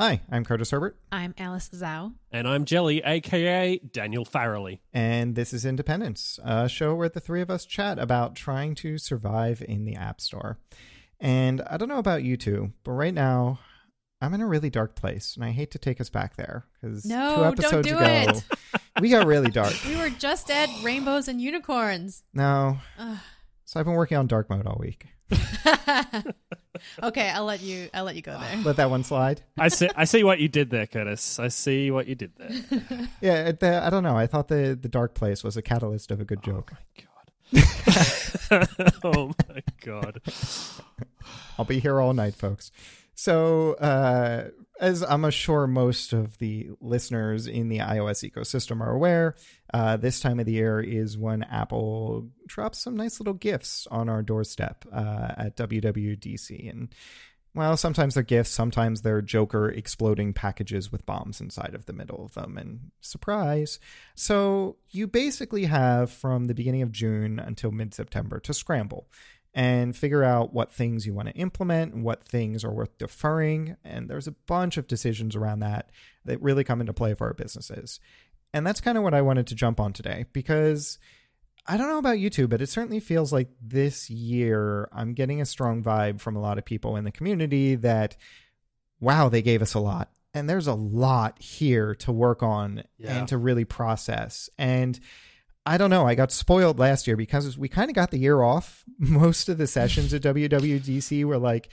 Hi, I'm Curtis Herbert, I'm Alice Zhao. And I'm Jelly, aka Daniel Farrelly. and this is Independence, a show where the three of us chat about trying to survive in the App Store. And I don't know about you two, but right now I'm in a really dark place, and I hate to take us back there because No, two don't episodes do ago it. we got really dark. We were just at Rainbows and Unicorns. No, Ugh. so I've been working on dark mode all week. okay, I'll let you. I'll let you go there. Let that one slide. I see, I see what you did there, Curtis. I see what you did there. Yeah, the, I don't know. I thought the the dark place was a catalyst of a good joke. God. oh my god. I'll be here all night, folks. So, uh, as I'm sure most of the listeners in the iOS ecosystem are aware, uh, this time of the year is when Apple drops some nice little gifts on our doorstep uh, at WWDC. And, well, sometimes they're gifts, sometimes they're Joker exploding packages with bombs inside of the middle of them. And surprise. So, you basically have from the beginning of June until mid September to scramble and figure out what things you want to implement and what things are worth deferring. And there's a bunch of decisions around that that really come into play for our businesses. And that's kind of what I wanted to jump on today because I don't know about you two, but it certainly feels like this year I'm getting a strong vibe from a lot of people in the community that, wow, they gave us a lot. And there's a lot here to work on Yeah. and to really process. And I don't know. I got spoiled last year because we kind of got the year off. Most of the sessions at WWDC were like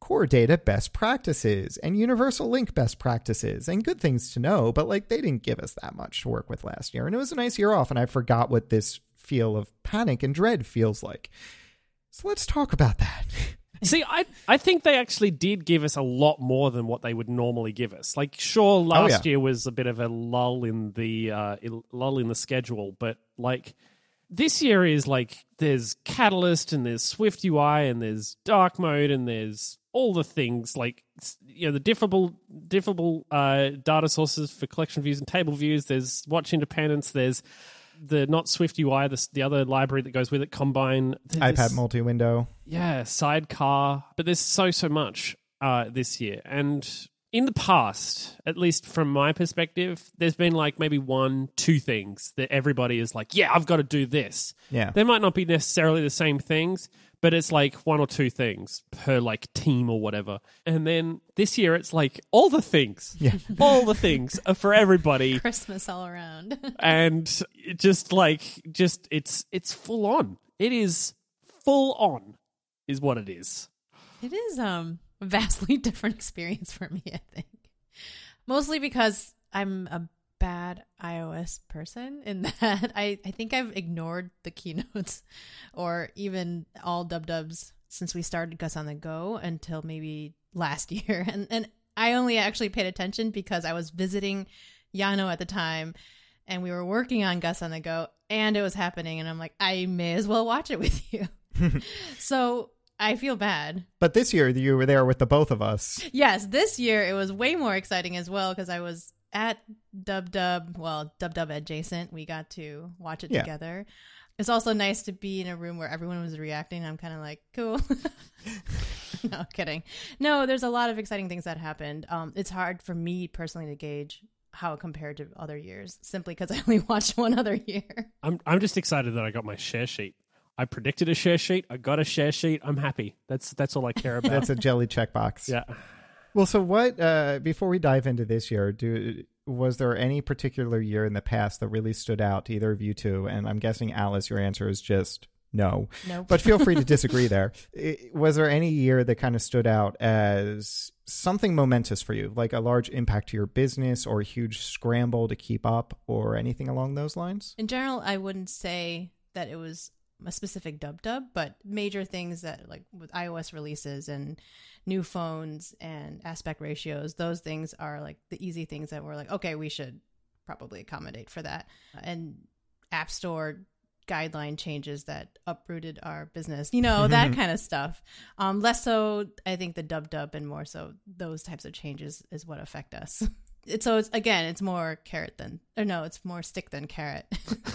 core data best practices and universal link best practices and good things to know, but like they didn't give us that much to work with last year. And it was a nice year off, and I forgot what this feel of panic and dread feels like. So let's talk about that. See, I I think they actually did give us a lot more than what they would normally give us. Like, sure, last yeah. year was a bit of a lull in the uh, lull in the schedule, but like this year is like there's Catalyst and there's Swift UI and there's Dark Mode and there's all the things like you know the diffable diffable uh, data sources for collection views and table views. There's Watch Independence. There's the not Swift UI, the, the other library that goes with it, Combine. iPad multi window. yeah, sidecar. But there's so so much uh, this year, and in the past, at least from my perspective, there's been like maybe one, two things that everybody is like, yeah, I've got to do this. Yeah. They might not be necessarily the same things, but it's like one or two things per like team or whatever. And then this year, it's like all the things, Yeah. all the things are for everybody Christmas all around. and it just like just it's it's full on it is full on is what it is it is um a vastly different experience for me. I think mostly because I'm a bad iOS person in that I I think I've ignored the keynotes or even all dub dubs since we started Gus on the Go until maybe last year, and and I only actually paid attention because I was visiting Yano at the time. And we were working on Gus on the Go, and it was happening. And I'm like, I may as well watch it with you. so I feel bad. But this year you were there with the both of us. Yes, this year it was way more exciting as well because I was at Dub Dub, well, Dub Dub adjacent. We got to watch it Yeah. together. It's also nice to be in a room where everyone was reacting. I'm kind of like, cool. no, kidding. No, there's a lot of exciting things that happened. Um, it's hard for me personally to gauge how it compared to other years simply because I only watched one other year. i'm i'm just excited that i got my share sheet i predicted a share sheet i got a share sheet i'm happy that's that's all i care about That's a jelly checkbox. yeah Well, so what? Uh, before we dive into this year, do was there any particular year in the past that really stood out to either of you two? And I'm guessing Alice, your answer is just no. Nope. But feel free to disagree there. I- Was there any year that kind of stood out as something momentous for you, like a large impact to your business or a huge scramble to keep up, or anything along those lines? In general, I wouldn't say that it was a specific dub dub, but major things that like with iOS releases and new phones and aspect ratios, those things are like the easy things that we're like, okay, we should probably accommodate for that. And App Store guideline changes that uprooted our business, you know, that kind of stuff. Um, less so, I think the dub dub and more so those types of changes is what affect us. It's, so it's again, it's more carrot than or no, it's more stick than carrot.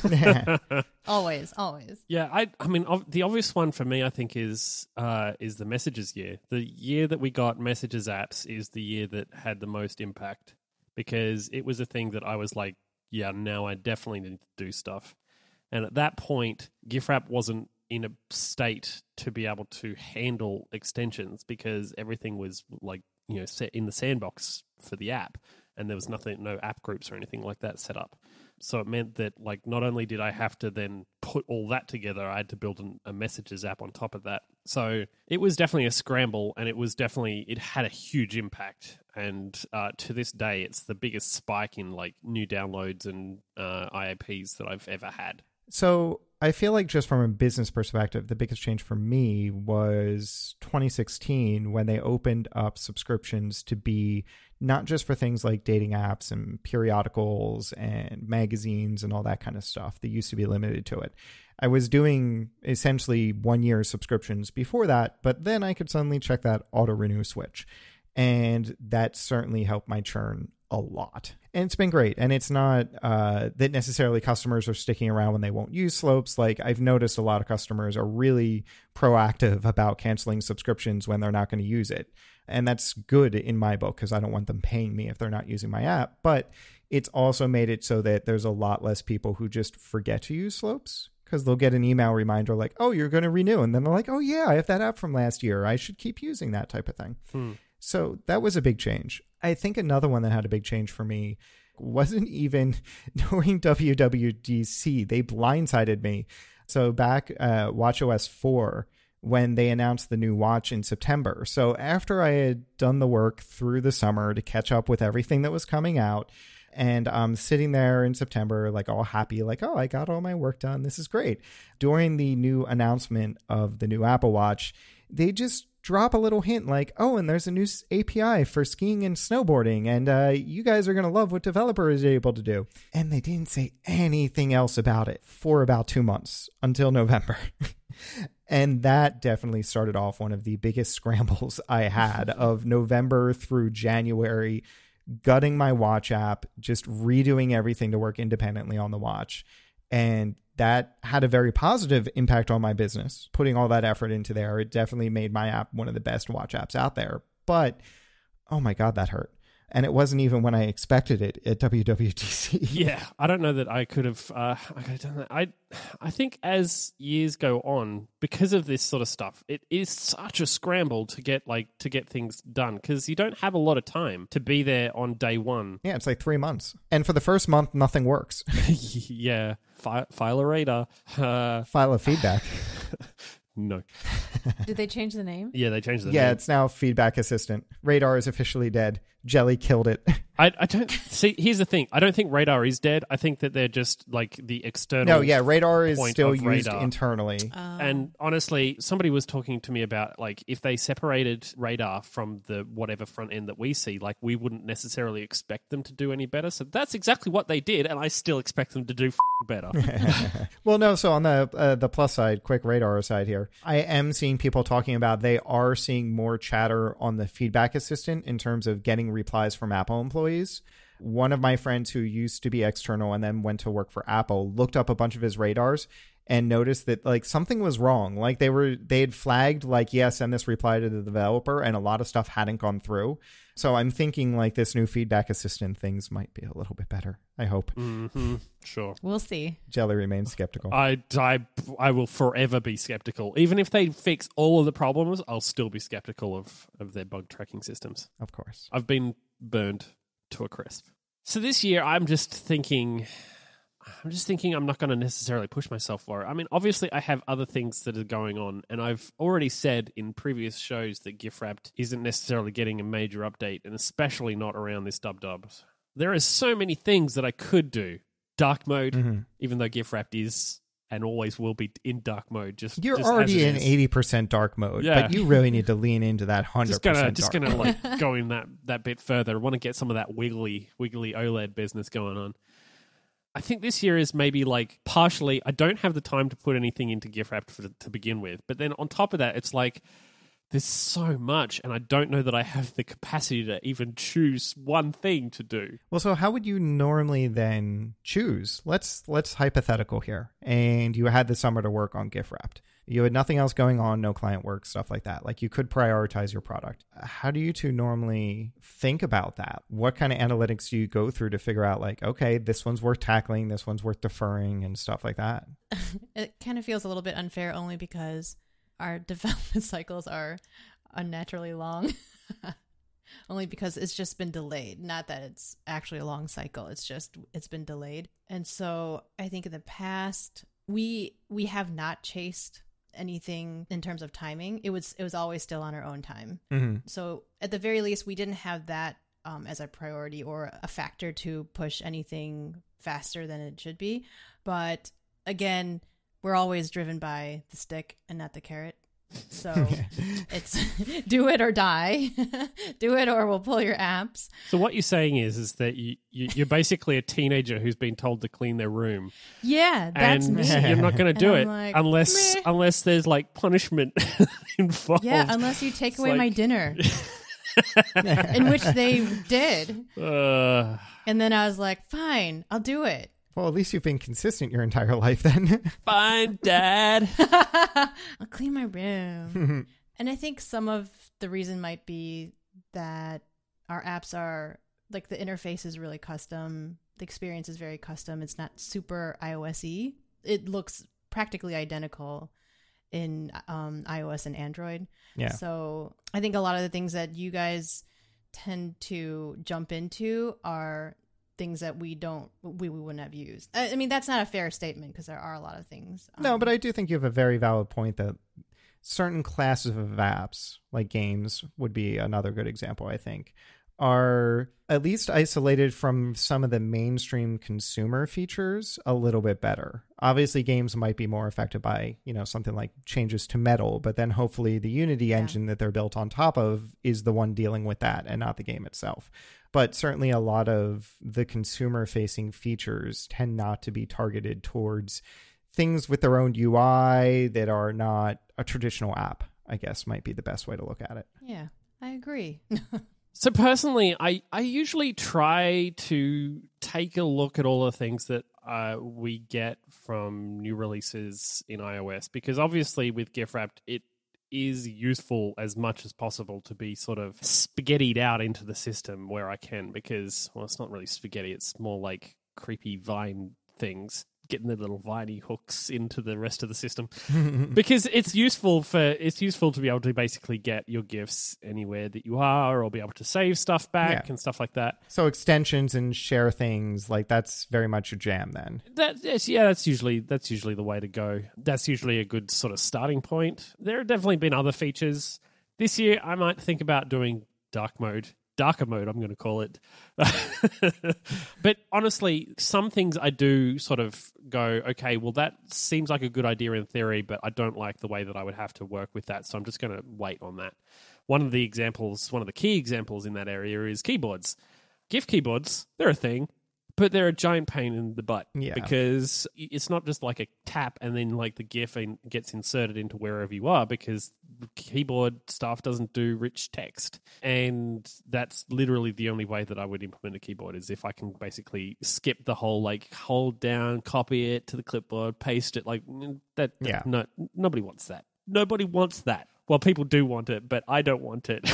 always, always. Yeah, I I mean ov- the obvious one for me I think is uh is the messages year. The year that we got messages apps is the year that had the most impact because it was a thing that I was like, yeah, now I definitely need to do stuff. And at that point, GIFWrap wasn't in a state to be able to handle extensions because everything was like, you know, set in the sandbox for the app and there was nothing no app groups or anything like that set up. So it meant that like not only did I have to then put all that together, I had to build an, a messages app on top of that. So it was definitely a scramble, and it was definitely it had a huge impact. And uh, to this day, it's the biggest spike in like new downloads and uh, IAPs that I've ever had. So I feel like just from a business perspective, the biggest change for me was 2016 when they opened up subscriptions to be not just for things like dating apps and periodicals and magazines and all that kind of stuff that used to be limited to it. I was doing essentially one year subscriptions before that, but then I could suddenly check that auto renew switch. And that certainly helped my churn a lot. And it's been great. And it's not uh, that necessarily customers are sticking around when they won't use slopes. Like I've noticed a lot of customers are really proactive about canceling subscriptions when they're not going to use it. And that's good in my book because I don't want them paying me if they're not using my app. But it's also made it so that there's a lot less people who just forget to use slopes because they'll get an email reminder like, oh, you're going to renew. And then they're like, oh, yeah, I have that app from last year. I should keep using that type of thing. Hmm. So that was a big change. I think another one that had a big change for me wasn't even during WWDC. They blindsided me. So back uh, WatchOS 4, when they announced the new watch in September. So after I had done the work through the summer to catch up with everything that was coming out, and I'm sitting there in September, like all happy, like, oh, I got all my work done. This is great. During the new announcement of the new Apple Watch, they just drop a little hint like, oh, and there's a new API for skiing and snowboarding, and uh, you guys are going to love what developer is able to do. And they didn't say anything else about it for about two months until November. and that definitely started off one of the biggest scrambles I had of November through January, gutting my watch app, just redoing everything to work independently on the watch. And that had a very positive impact on my business. Putting all that effort into there, it definitely made my app one of the best watch apps out there. But oh my God, that hurt and it wasn't even when I expected it at WWDC. yeah, I don't know that I could have. Uh, I could have done that. I, I think as years go on, because of this sort of stuff, it is such a scramble to get like to get things done because you don't have a lot of time to be there on day one. Yeah, it's like three months, and for the first month, nothing works. yeah, file, file a radar, uh, file a feedback. No. Did they change the name? Yeah, they changed the yeah, name. it's now Feedback Assistant. Radar is officially dead. Jelly killed it. I, I don't see. Here's the thing. I don't think Radar is dead. I think that they're just like the external. no, yeah, Radar is point still of used Radar. internally. Um, And honestly, somebody was talking to me about like if they separated radar from the whatever front end that we see, like we wouldn't necessarily expect them to do any better. So that's exactly what they did, and I still expect them to do f- better. well, no. So on the uh, the plus side, quick radar side here, I am seeing people talking about they are seeing more chatter on the feedback assistant in terms of getting replies from Apple employees. One of my friends who used to be external and then went to work for Apple looked up a bunch of his radars and noticed that like something was wrong. Like they were they had flagged like yeah, send this reply to the developer, and a lot of stuff hadn't gone through. So I'm thinking like this new feedback assistant things might be a little bit better. I hope. Mm-hmm. Sure. we'll see. Jelly remains skeptical. I, I, I will forever be skeptical. Even if they fix all of the problems, I'll still be skeptical of, of their bug tracking systems. of course. I've been burned to a crisp. So this year, I'm just thinking. I'm just thinking I'm not going to necessarily push myself for it. I mean, obviously, I have other things that are going on, and I've already said in previous shows that GIFwrapped isn't necessarily getting a major update, and especially not around this dub dub. There are so many things that I could do. Dark mode, Mhm. even though GIFwrapped is and always will be in dark mode. Just You're just already it in eighty percent dark mode, Yeah. but you really need to lean into that hundred just gonna percent. just gonna like go in that that bit further. I want to get some of that wiggly wiggly OLED business going on. I think this year is maybe like partially. I don't have the time to put anything into GIFWrap for, to begin with, but then on top of that, it's like there's so much, and I don't know that I have the capacity to even choose one thing to do. Well, so how would you normally then choose? Let's let's hypothetical here. And you had the summer to work on GIFwrapped. You had nothing else going on, no client work, stuff like that. Like you could prioritize your product. How do you two normally think about that? What kind of analytics do you go through to figure out like, okay, this one's worth tackling, this one's worth deferring and stuff like that? it kind of feels a little bit unfair only because our development cycles are unnaturally long. only because it's just been delayed not that it's actually a long cycle it's just it's been delayed and so i think in the past we we have not chased anything in terms of timing it was it was always still on our own time. Mm-hmm. so at the very least we didn't have that um, as a priority or a factor to push anything faster than it should be. But again we're always driven by the stick and not the carrot so it's do it or die. Do it or we'll pull your apps. So what you're saying is, is that you, you you're basically a teenager who's been told to clean their room, yeah that's and me. you're not going to do it like, unless meh. unless there's like punishment involved. yeah unless you take It's away my dinner in which they did. Uh, and then i was like fine i'll do it Well, at least you've been consistent your entire life then. fine, Dad. I'll clean my room. and I think some of the reason might be that our apps are like the interface is really custom. The experience is very custom. It's not super iOS y. It looks practically identical in um, iOS and Android. yeah. So I think a lot of the things that you guys tend to jump into are things that we don't we, we wouldn't have used. I, I mean that's not a fair statement because there are a lot of things. No, um, but I do think you have a very valid point that certain classes of apps, like games, would be another good example, I think, are at least isolated from some of the mainstream consumer features a little bit better. Obviously, games might be more affected by, you know, something like changes to metal, but then hopefully the Unity Yeah. engine that they're built on top of is the one dealing with that and not the game itself. But certainly a lot of the consumer facing features tend not to be targeted towards things with their own UI that are not a traditional app, I guess might be the best way to look at it. Yeah, I agree. So personally, I, I usually try to take a look at all the things that uh, we get from new releases in iOS because obviously with GIFwrapped it is useful as much as possible to be sort of spaghettied out into the system where I can because well it's not really spaghetti it's more like creepy vine things getting the little viney hooks into the rest of the system. Because it's useful for it's useful to be able to basically get your gifts anywhere that you are or be able to save stuff back Yeah. and stuff like that. So extensions and share things like that's very much your jam then. that yes, yeah that's usually that's usually the way to go. That's usually a good sort of starting point. There have definitely been other features. This year i might think about doing dark mode darker mode i'm going to call it. But honestly some things i do sort of go okay well that seems like a good idea in theory but i don't like the way that i would have to work with that so i'm just going to wait on that. One of the examples one of the key examples in that area is keyboards. GIF keyboards they're a thing but they're a giant pain in the butt Yeah. because it's not just like a tap and then like the GIF gets inserted into wherever you are because keyboard stuff doesn't do rich text, and that's literally the only way that I would implement a keyboard is if I can basically skip the whole like hold down, copy it to the clipboard, paste it like that. that- Yeah. no, nobody wants that. Nobody wants that. Well, people do want it, but I don't want it,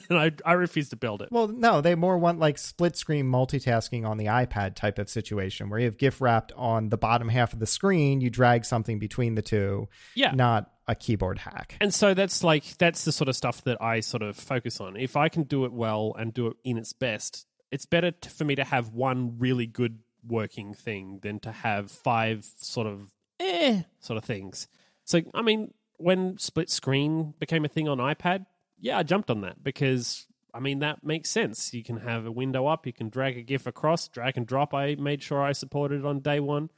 and I I refuse to build it. Well, no, they more want like split screen multitasking on the iPad type of situation where you have GIFwrapped on the bottom half of the screen, you drag something between the two, Yeah, not a keyboard hack. And so that's like that's the sort of stuff that I sort of focus on. If I can do it well and do it in its best, it's better t- for me to have one really good working thing than to have five sort of eh sort of things. So I mean, when split screen became a thing on iPad, yeah, I jumped on that because I mean that makes sense. You can have a window up, you can drag a GIF across, drag and drop. I made sure I supported it on day one.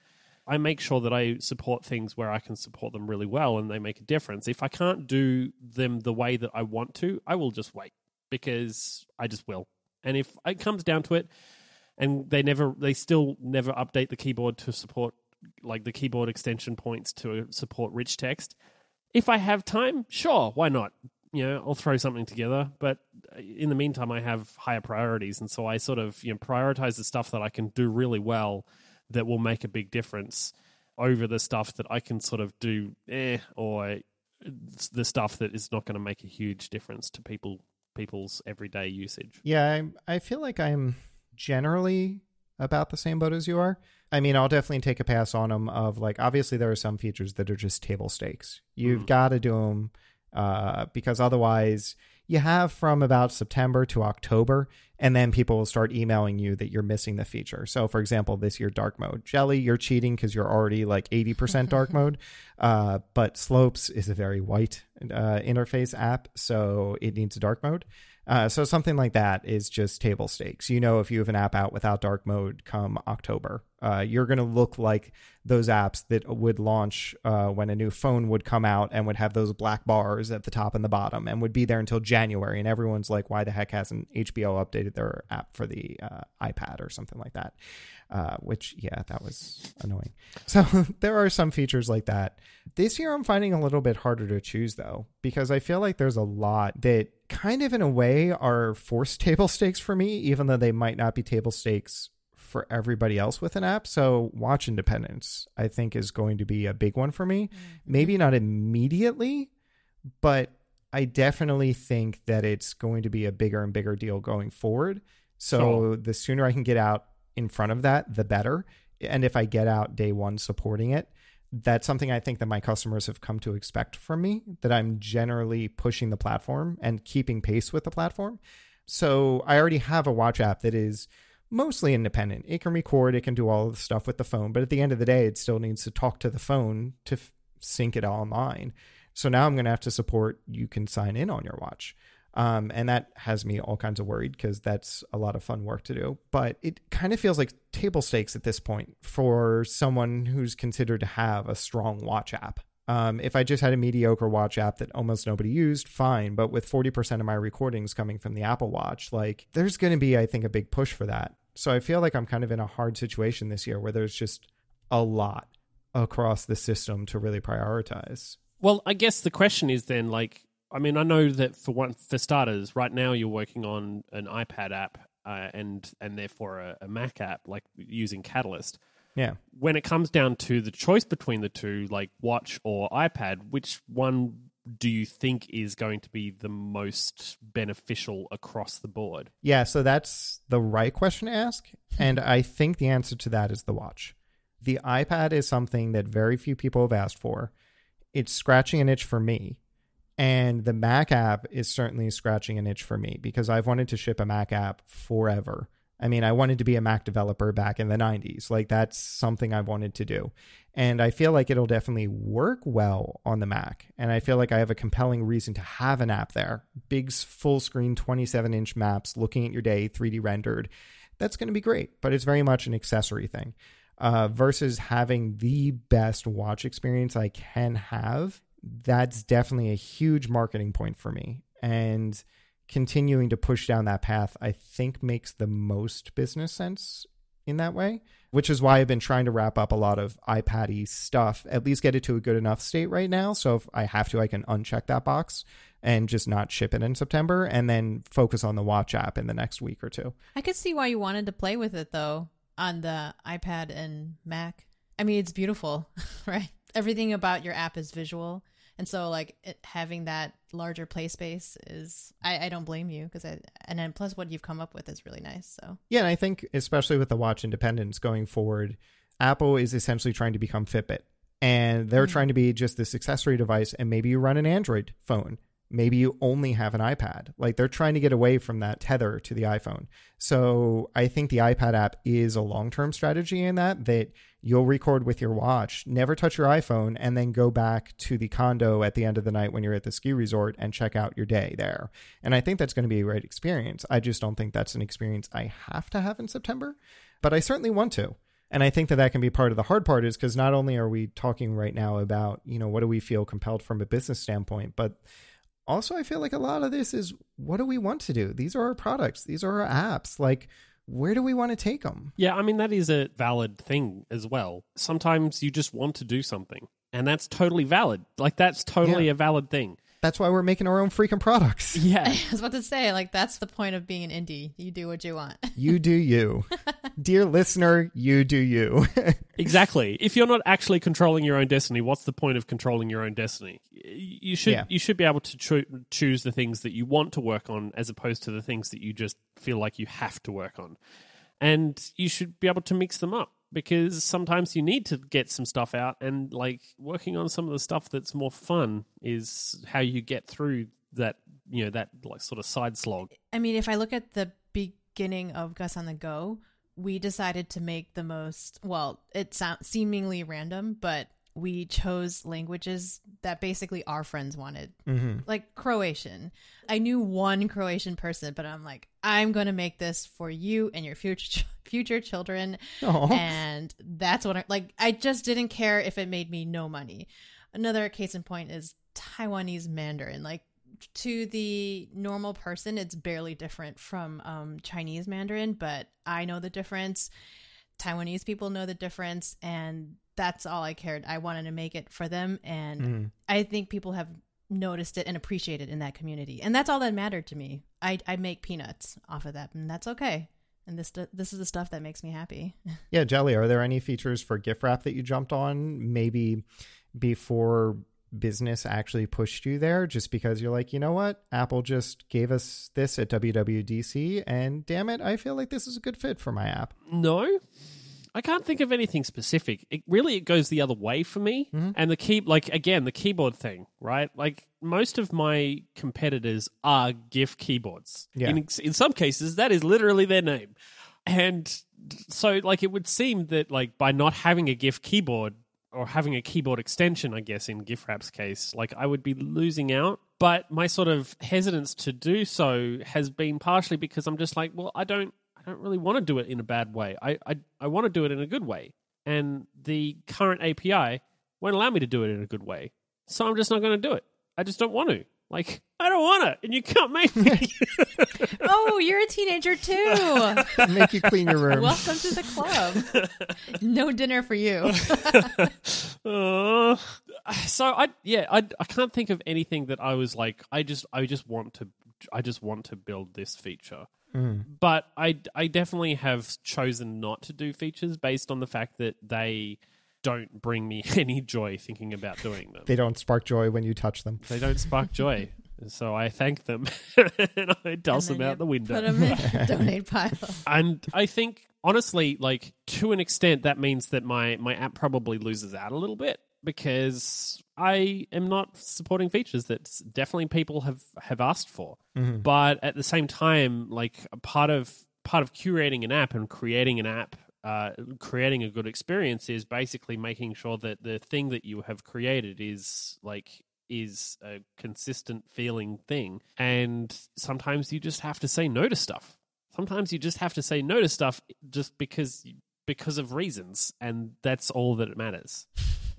I make sure that I support things where I can support them really well and they make a difference. If I can't do them the way that I want to, I will just wait because I just will. And if it comes down to it and they never they still never update the keyboard to support like the keyboard extension points to support rich text, if I have time, sure, why not? you know, I'll throw something together. But in the meantime, I have higher priorities, and so I sort of you know prioritize the stuff that I can do really well that will make a big difference over the stuff that I can sort of do eh or the stuff that is not going to make a huge difference to people people's everyday usage. Yeah, I, I feel like I'm generally about the same boat as you are. I mean, I'll definitely take a pass on them. Of like, obviously, there are some features that are just table stakes. You've Mm. got to do them uh, because otherwise, you have from about September to October, and then people will start emailing you that you're missing the feature. So, for example, this year dark mode, Jelly, you're cheating because you're already like 80% dark mode. Uh, but Slopes is a very white uh, interface app, so it needs a dark mode. Uh, so something like that is just table stakes. You know, if you have an app out without dark mode come October, uh, you're going to look like those apps that would launch uh, when a new phone would come out and would have those black bars at the top and the bottom and would be there until January. And everyone's like, why the heck hasn't HBO updated their app for the uh, iPad or something like that? Uh, which, yeah, that was annoying. So there are some features like that. This year, I'm finding a little bit harder to choose though, because I feel like there's a lot that kind of in a way are forced table stakes for me, even though they might not be table stakes for everybody else with an app. So watch independence, I think, is going to be a big one for me. Mm-hmm. Maybe not immediately, but I definitely think that it's going to be a bigger and bigger deal going forward. So Sure. the sooner I can get out in front of that, the better. And if I get out day one supporting it, that's something I think that my customers have come to expect from me, that I'm generally pushing the platform and keeping pace with the platform. So I already have a watch app that is mostly independent. It can record, it can do all the stuff with the phone, but at the end of the day, it still needs to talk to the phone to f- sync it online. So now I'm going to have to support you can sign in on your watch. Um, and that has me all kinds of worried because that's a lot of fun work to do. But it kind of feels like table stakes at this point for someone who's considered to have a strong watch app. Um, if I just had a mediocre watch app that almost nobody used, fine. But with 40% of my recordings coming from the Apple Watch, like there's going to be, I think, a big push for that. So I feel like I'm kind of in a hard situation this year where there's just a lot across the system to really prioritize. Well, I guess the question is then like I mean, I know that for one for starters, right now you're working on an iPad app uh, and and therefore a, a Mac app, like using Catalyst. Yeah. When it comes down to the choice between the two, like Watch or iPad, which one do you think is going to be the most beneficial across the board? Yeah, so that's the right question to ask. And I think the answer to that is the watch. The iPad is something that very few people have asked for. It's scratching an itch for me. And the Mac app is certainly scratching an itch for me because I've wanted to ship a Mac app forever. I mean, I wanted to be a Mac developer back in the 90s. Like, that's something I wanted to do. And I feel like it'll definitely work well on the Mac. And I feel like I have a compelling reason to have an app there. Big full screen 27 inch maps, looking at your day, 3D rendered. That's going to be great, but it's very much an accessory thing uh, versus having the best watch experience I can have. That's definitely a huge marketing point for me. And continuing to push down that path, I think makes the most business sense in that way, which is why I've been trying to wrap up a lot of iPad stuff, at least get it to a good enough state right now. So if I have to, I can uncheck that box and just not ship it in September and then focus on the watch app in the next week or two. I could see why you wanted to play with it though on the iPad and Mac. I mean, it's beautiful, right? Everything about your app is visual. And so, like it, having that larger play space is, I, I don't blame you because I, and then plus what you've come up with is really nice. So, Yeah, and I think especially with the watch independence going forward, Apple is essentially trying to become Fitbit. And they're Mhm. trying to be just this accessory device and maybe you run an Android phone. Maybe you only have an iPad. Like they're trying to get away from that tether to the iPhone. So I think the iPad app is a long-term strategy in that that you'll record with your watch, never touch your iPhone and then go back to the condo at the end of the night when you're at the ski resort and check out your day there. And I think that's going to be a great experience. I just don't think that's an experience I have to have in September, but I certainly want to. And I think that that can be part of the hard part is because not only are we talking right now about, you know, what do we feel compelled from a business standpoint, but also I feel like a lot of this is what do we want to do? These are our products, these are our apps. Like, where do we want to take them? Yeah, I mean that is a valid thing as well. Sometimes you just want to do something, and that's totally valid. Like that's totally a valid thing. That's why we're making our own freaking products. Yeah. I was about to say, like, that's the point of being an indie. You do what you want. You do you. Dear listener, you do you. Exactly. If you're not actually controlling your own destiny, what's the point of controlling your own destiny? You should Yeah. you should be able to choo- choose the things that you want to work on as opposed to the things that you just feel like you have to work on. And you should be able to mix them up because sometimes you need to get some stuff out and like working on some of the stuff that's more fun is how you get through that, you know, that like sort of side slog. I mean, if I look at the beginning of Gus on the Go, we decided to make the most, well, it sounds seemingly random, but we chose languages that basically our friends wanted. hmm Like Croatian. I knew one Croatian person, but I'm like, I'm going to make this for you and your future future children. Oh, and that's what I like. I just didn't care if it made me no money. Another case in point is Taiwanese Mandarin. Like to the normal person, it's barely different from um, Chinese Mandarin, but I know the difference. Taiwanese people know the difference, and that's all I cared. I wanted to make it for them, and Mhm. I think people have noticed it and appreciated it in that community, and that's all that mattered to me. I I make peanuts off of that, and that's okay. And this this is the stuff that makes me happy. yeah, Jelly. Are there any features for GIFWrap that you jumped on? Maybe before business actually pushed you there, just because you're like, you know what, Apple just gave us this at WWDC, and damn it, I feel like this is a good fit for my app. No, I can't think of anything specific. It really it goes the other way for me. Mhm. And the key, like again, the keyboard thing, right? Like most of my competitors are GIF keyboards. Yeah. In in some cases, that is literally their name, and so like it would seem that like by not having a GIF keyboard or having a keyboard extension, I guess in GIFWrap's case, like I would be losing out. But my sort of hesitance to do so has been partially because I'm just like, well, I don't, I don't really want to do it in a bad way. I, I, I want to do it in a good way, and the current API won't allow me to do it in a good way. So I'm just not going to do it. I just don't want to. Like, I don't want it, and you can't make me. oh, you're a teenager too. Make you clean your room. Welcome to the club. No dinner for you. Uh, so I yeah I I can't think of anything that I was like I just I just want to I just want to build this feature. Mm. But I I definitely have chosen not to do features based on the fact that they don't bring me any joy thinking about doing them. They don't spark joy when you touch them. They don't spark joy. So I thank them and I toss And them out the window. Put them in donate pile. and I think honestly, like to an extent, that means that my my app probably loses out a little bit because I am not supporting features that definitely people have have asked for. Mhm. But at the same time, like a part of part of curating an app and creating an app. Uh, creating a good experience is basically making sure that the thing that you have created is like is a consistent feeling thing and sometimes you just have to say no to stuff sometimes you just have to say no to stuff just because because of reasons and that's all that it matters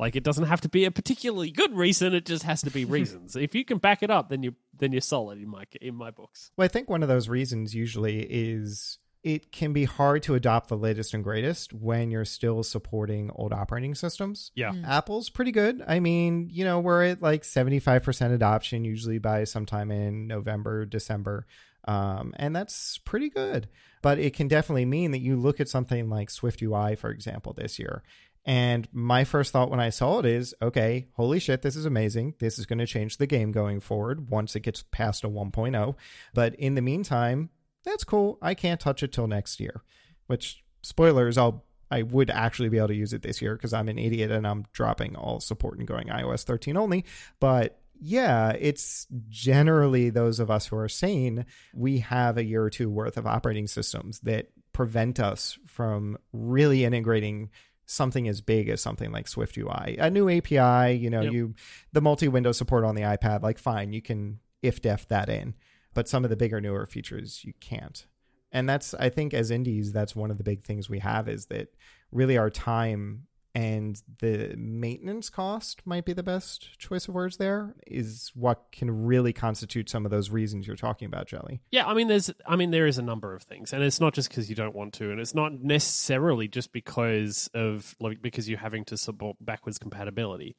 like it doesn't have to be a particularly good reason it just has to be reasons if you can back it up then you then you're solid in my in my books Well, I think one of those reasons usually is it can be hard to adopt the latest and greatest when you're still supporting old operating systems. yeah Apple's pretty good. I mean, you know, we're at like 75% adoption usually by sometime in November, December. Um, and that's pretty good. But it can definitely mean that you look at something like Swift UI, for example, this year. And my first thought when I saw it is, okay, holy shit, this is amazing. This is going to change the game going forward once it gets past a 1.0. But in the meantime, that's cool. I can't touch it till next year. Which spoilers, I'll I would actually be able to use it this year because I'm an idiot and I'm dropping all support and going iOS 13 only. But yeah, it's generally those of us who are sane, we have a year or two worth of operating systems that prevent us from really integrating something as big as something like Swift UI. A new API, you know, Yep. you the multi-window support on the iPad, like fine, you can if def that in. But some of the bigger newer features you can't. And that's I think as indies, that's one of the big things we have is that really our time and the maintenance cost might be the best choice of words there is what can really constitute some of those reasons you're talking about jelly Yeah, I mean, there's, I mean, there is a number of things, and it's not just because you don't want to, and it's not necessarily just because of like because you're having to support backwards compatibility.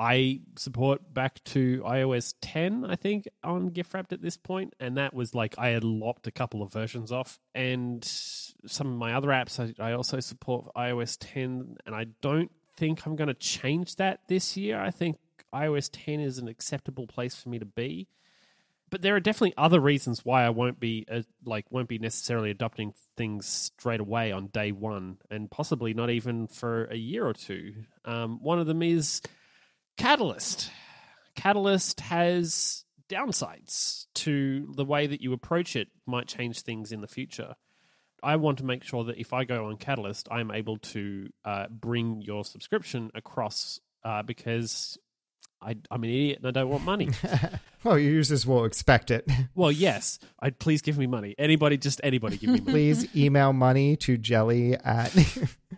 I support back to iOS 10, I think, on GIFwrapped at this point, and that was like I had lopped a couple of versions off, and some of my other apps I, I also support iOS 10, and I don't think I'm going to change that this year. I think iOS 10 is an acceptable place for me to be but there are definitely other reasons why I won't be uh, like won't be necessarily adopting things straight away on day one, and possibly not even for a year or two. Um, one of them is Catalyst. Catalyst has downsides to the way that you approach it might change things in the future. I want to make sure that if I go on Catalyst, I'm able to uh, bring your subscription across uh, because I, I'm an idiot and I don't want money. well, your users will expect it. well, yes. I'd please give me money. Anybody, just anybody, give me money. Please email money to jelly at.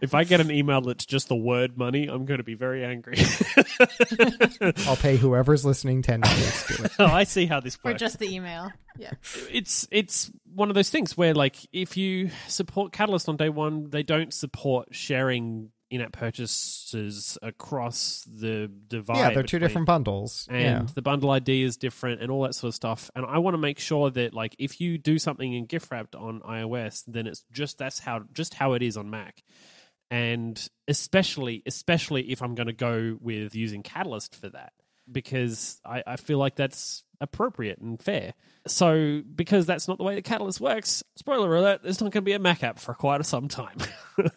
If I get an email that's just the word money, I'm going to be very angry. I'll pay whoever's listening ten dollars oh, I see how this Or works. just the email. Yeah. it's it's one of those things where like if you support Catalyst on day one, they don't support sharing in-app purchases across the divide. Yeah, they're two different bundles. and yeah. the bundle ID is different and all that sort of stuff. And I want to make sure that like if you do something in GIFwrapped on iOS, then it's just that's how just how it is on Mac. And especially especially if I'm going to go with using Catalyst for that because I, I feel like that's appropriate and fair. So because that's not the way the Catalyst works, spoiler alert, there's not going to be a Mac app for quite a some time.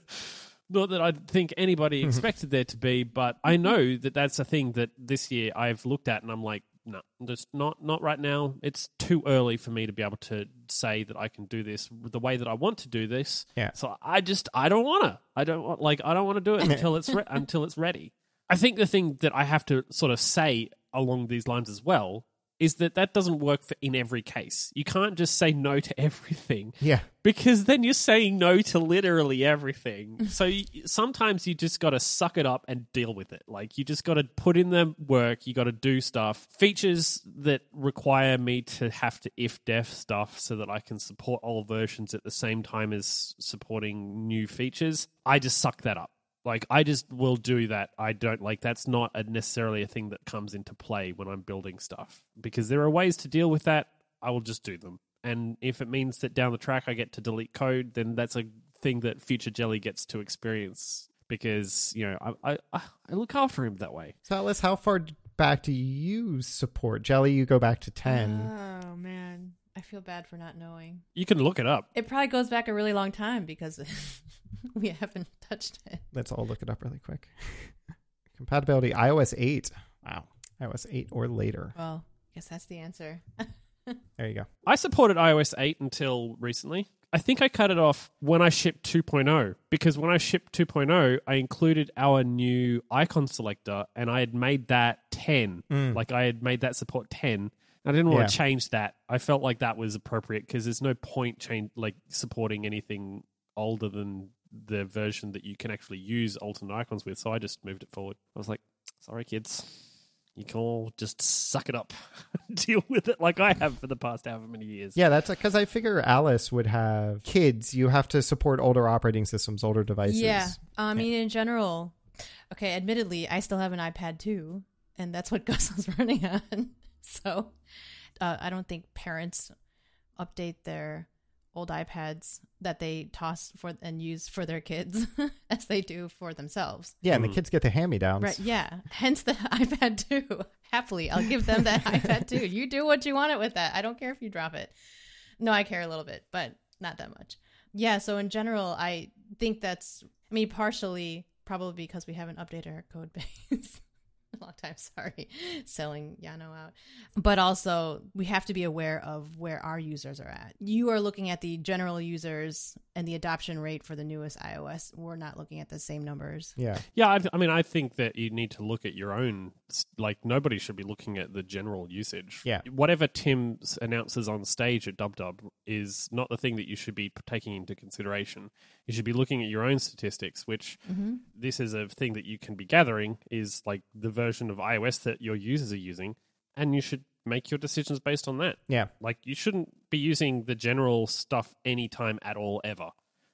Not that I think anybody expected there to be, but I know that that's a thing that this year I've looked at and I'm like, no, just not not right now. It's too early for me to be able to say that I can do this the way that I want to do this. Yeah. So I just I don't want to. I don't want like I don't want to do it until it's re- until it's ready. I think the thing that I have to sort of say along these lines as well is that that doesn't work for in every case. You can't just say no to everything yeah. because then you're saying no to literally everything. So you, sometimes you just got to suck it up and deal with it. Like you just got to put in the work, you got to do stuff. Features that require me to have to if def stuff so that I can support all versions at the same time as supporting new features. I just suck that up. Like I just will do that. I don't like that's not a necessarily a thing that comes into play when I'm building stuff because there are ways to deal with that. I will just do them. And if it means that down the track I get to delete code, then that's a thing that future Jelly gets to experience because you know I I, I look after him that way. So, Alice, how far back do you support Jelly? You go back to ten. Oh man, I feel bad for not knowing. You can look it up. It probably goes back a really long time because we haven't touched it. Let's all look it up really quick. Compatibility iOS eight. Wow, iOS eight or later. Well, I guess that's the answer. There you go. I supported iOS 8 until recently. I think I cut it off when I shipped 2.0 because when I shipped 2.0, I included our new icon selector and I had made that 10. Mm. Like I had made that support 10. I didn't want Yeah. to change that. I felt like that was appropriate because there's no point change like supporting anything older than the version that you can actually use alternate icons with. So I just moved it forward. I was like, sorry kids. You can all just suck it up, deal with it like I have for the past however many years. Yeah, that's because I figure Alice would have kids. You have to support older operating systems, older devices. Yeah. I mean, in general, okay, admittedly, I still have an iPad too, and that's what Gus was running on. So uh, I don't think parents update their old iPads that they toss for and use for their kids as they do for themselves. Yeah, and the kids get the hand me downs. Right. Yeah. Hence the iPad 2. Happily, I'll give them that iPad 2. You do what you want it with that. I don't care if you drop it. No, I care a little bit, but not that much. Yeah. So in general, I think that's, I mean, partially probably because we haven't updated our code base. A long time, sorry, selling Yano out. But also, we have to be aware of where our users are at. You are looking at the general users and the adoption rate for the newest iOS. We're not looking at the same numbers. Yeah. Yeah, I, I mean, I think that you need to look at your own. Like, nobody should be looking at the general usage. Yeah. Whatever Tim announces on stage at Dub Dub is not the thing that you should be taking into consideration. You should be looking at your own statistics, which Mm-hmm. this is a thing that you can be gathering is like the version of iOS that your users are using, and you should make your decisions based on that. Yeah. Like, you shouldn't be using the general stuff anytime at all, ever.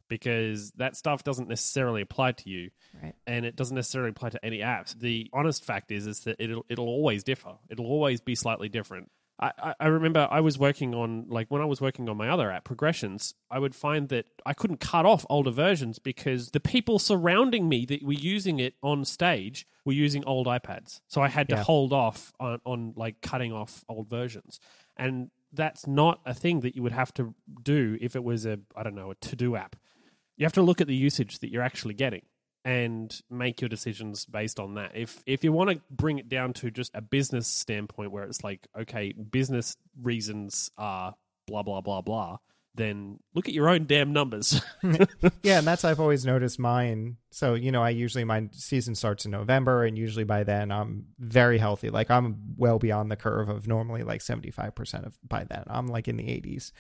because that stuff doesn't necessarily apply to you Right. and it doesn't necessarily apply to any apps. The honest fact is is that it'll it'll always differ. It'll always be slightly different. I, I- remember I was working on like when I was working on my other app, Progressions, I would find that I couldn't cut off older versions because the people surrounding me that were using it on stage were using old iPads. So I had to Yeah. hold off on, on like cutting off old versions. And that's not a thing that you would have to do if it was a I don't know, a to-do app. You have to look at the usage that you're actually getting and make your decisions based on that. If if you want to bring it down to just a business standpoint where it's like, okay, business reasons are blah blah blah blah, then look at your own damn numbers. yeah, and that's I've always noticed mine. So you know, I usually my season starts in November, and usually by then I'm very healthy. Like I'm well beyond the curve of normally like seventy five percent of by then. I'm like in the eighties,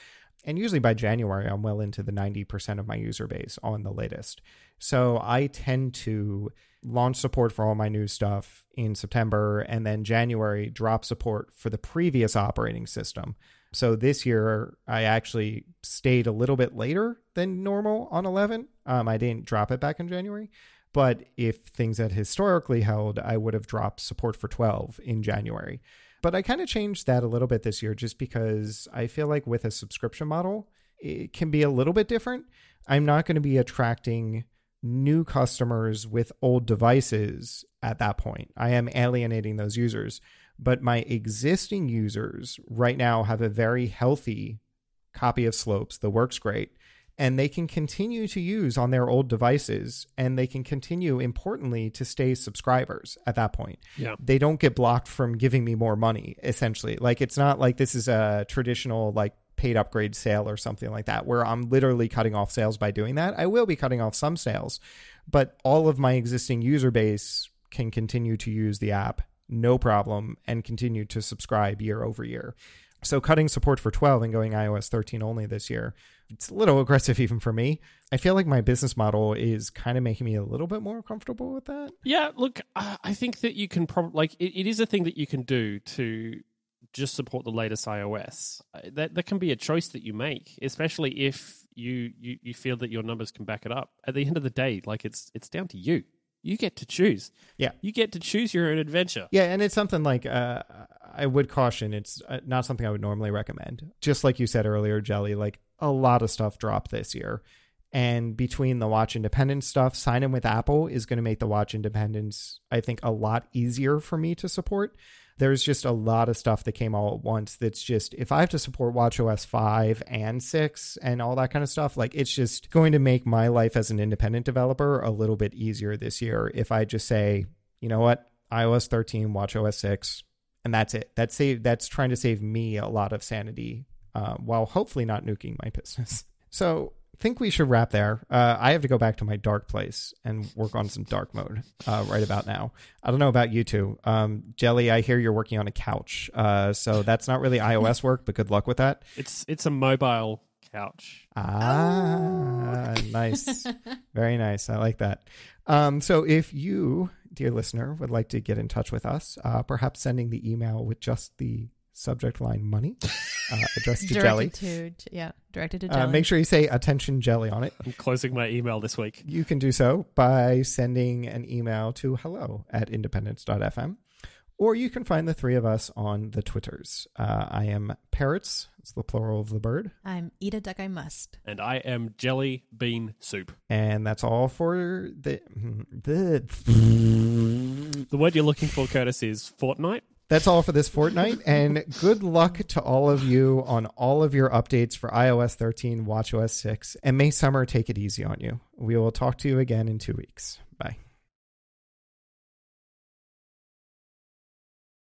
and usually by January I'm well into the ninety percent of my user base on the latest. So I tend to launch support for all my new stuff in September, and then January drop support for the previous operating system. So this year, I actually stayed a little bit later than normal on 11. Um, I didn't drop it back in January. But if things had historically held, I would have dropped support for 12 in January. But I kind of changed that a little bit this year just because I feel like with a subscription model, it can be a little bit different. I'm not going to be attracting new customers with old devices at that point. I am alienating those users but my existing users right now have a very healthy copy of Slopes that works great and they can continue to use on their old devices and they can continue importantly to stay subscribers at that point Yeah. they don't get blocked from giving me more money essentially like it's not like this is a traditional like paid upgrade sale or something like that where i'm literally cutting off sales by doing that i will be cutting off some sales but all of my existing user base can continue to use the app no problem and continue to subscribe year over year. So cutting support for 12 and going iOS 13 only this year, it's a little aggressive even for me. I feel like my business model is kind of making me a little bit more comfortable with that. Yeah, look, I think that you can probably like it, it is a thing that you can do to just support the latest iOS. That that can be a choice that you make, especially if you, you you feel that your numbers can back it up. At the end of the day, like it's it's down to you. You get to choose. Yeah. You get to choose your own adventure. Yeah, and it's something like uh, I would caution it's uh, not something I would normally recommend. Just like you said earlier, Jelly, like a lot of stuff dropped this year. And between the Watch Independence stuff, sign in with Apple is going to make the Watch Independence, I think, a lot easier for me to support. There's just a lot of stuff that came all at once that's just, if I have to support Watch OS 5 and 6 and all that kind of stuff, like it's just going to make my life as an independent developer a little bit easier this year if I just say, you know what, iOS 13, Watch OS 6, and that's it. That's save, that's trying to save me a lot of sanity uh, while hopefully not nuking my business. So I think we should wrap there. Uh, I have to go back to my dark place and work on some dark mode uh, right about now. I don't know about you two. Um, Jelly, I hear you're working on a couch. Uh, so that's not really iOS work, but good luck with that. It's it's a mobile couch. Ah, nice. Very nice. I like that. Um, so if you, dear listener, would like to get in touch with us, uh, perhaps sending the email with just the subject line money uh, addressed to Jelly. To yeah, directed to Jelly. Uh, make sure you say attention jelly on it. I'm closing my email this week. You can do so by sending an email to hello at independence.fm. Or you can find the three of us on the Twitters. Uh, I am Parrots, it's the plural of the bird. I'm eat a duck I must. And I am jelly bean soup. And that's all for the. the The word you're looking for, Curtis, is fortnight. That's all for this fortnight, and good luck to all of you on all of your updates for iOS 13, WatchOS 6, and may summer take it easy on you. We will talk to you again in two weeks. Bye.